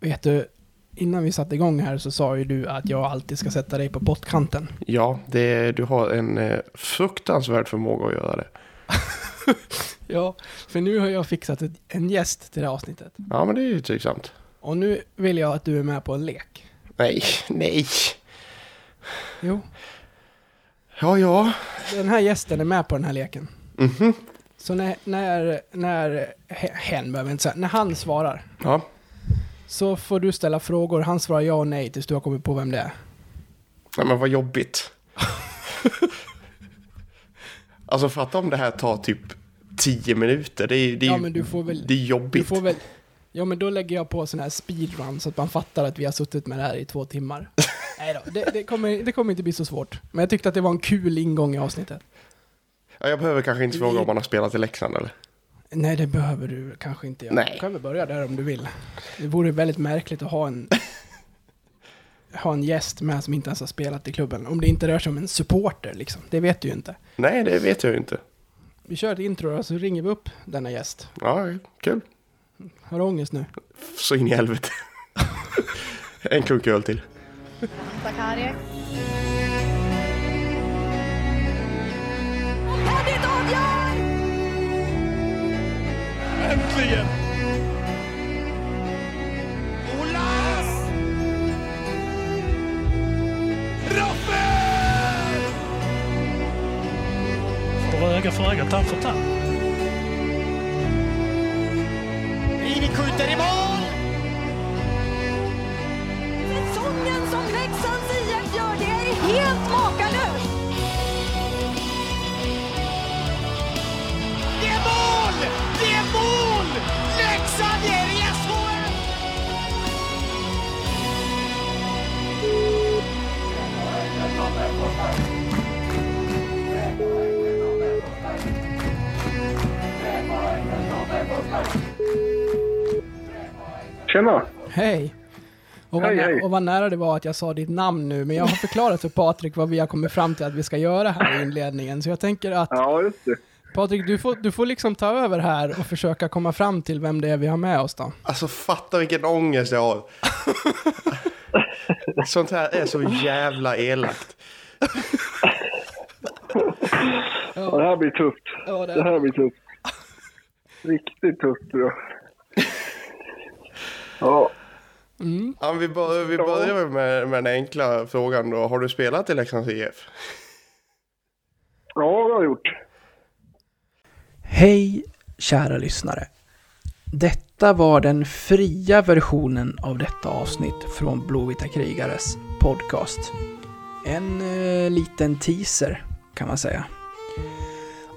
Vet du, innan vi satte igång här så sa ju du att jag alltid ska sätta dig på pottkanten. Ja, det, du har en eh, fruktansvärd förmåga att göra det. Ja, för nu har jag fixat ett, en gäst till det här avsnittet. Ja, men det är ju trivsamt. Och nu vill jag att du är med på en lek. Nej, nej. Jo, Ja, ja. den här gästen är med på den här leken. Mhm. Så när, när, när he- hen behöver inte säga, när han svarar Ja. Så får du ställa frågor. Han svarar ja och nej tills du har kommit på vem det är. Nej, men vad jobbigt. alltså fatta om det här tar typ tio minuter. Det är, det är, Ja, men du får väl... det är Du jobbigt. får väl... Ja, men då lägger jag på sån här speedrun så att man fattar att vi har suttit med det här i två timmar. Nej då, det, det, kommer, det kommer inte bli så svårt. Men jag tyckte att det var en kul ingång i avsnittet. Ja, jag behöver kanske inte fråga om man har spelat i Leksand eller? Nej, det behöver du kanske inte göra. Nej. Du kan väl börja där om du vill. Det vore väldigt märkligt att ha en, ha en gäst med som inte ens har spelat i klubben. Om det inte rör sig om en supporter liksom. Det vet du ju inte. Nej, det vet jag ju inte. Vi kör ett intro och så ringer vi upp denna gäst. Ja, kul. Har du ångest nu? Så in i helvete. en klunk öl till. Zakaria. Öga för öga, tand för tand. Rini skjuter i mål! Säsongen som Leksands Tjena! Hej! Och vad, Hej, hej. och vad nära det var att jag sa ditt namn nu, men jag har förklarat för Patrik vad vi har kommit fram till att vi ska göra här i inledningen. Så jag tänker att Ja, just det. Patrik, du får, du får liksom ta över här och försöka komma fram till vem det är vi har med oss då. Alltså fatta vilken ångest jag har. Sånt här är så jävla elakt. Ja, det här blir tufft. Ja, det- Det här blir tufft. Riktigt tufft tror jag. Ja, Ja, vi, bör, vi börjar med, med den enkla frågan då. Har du spelat i Leksands IF? ja det har jag gjort. Hej kära lyssnare. Detta var den fria versionen av detta avsnitt från Blåvita krigares podcast. En eh, liten teaser kan man säga.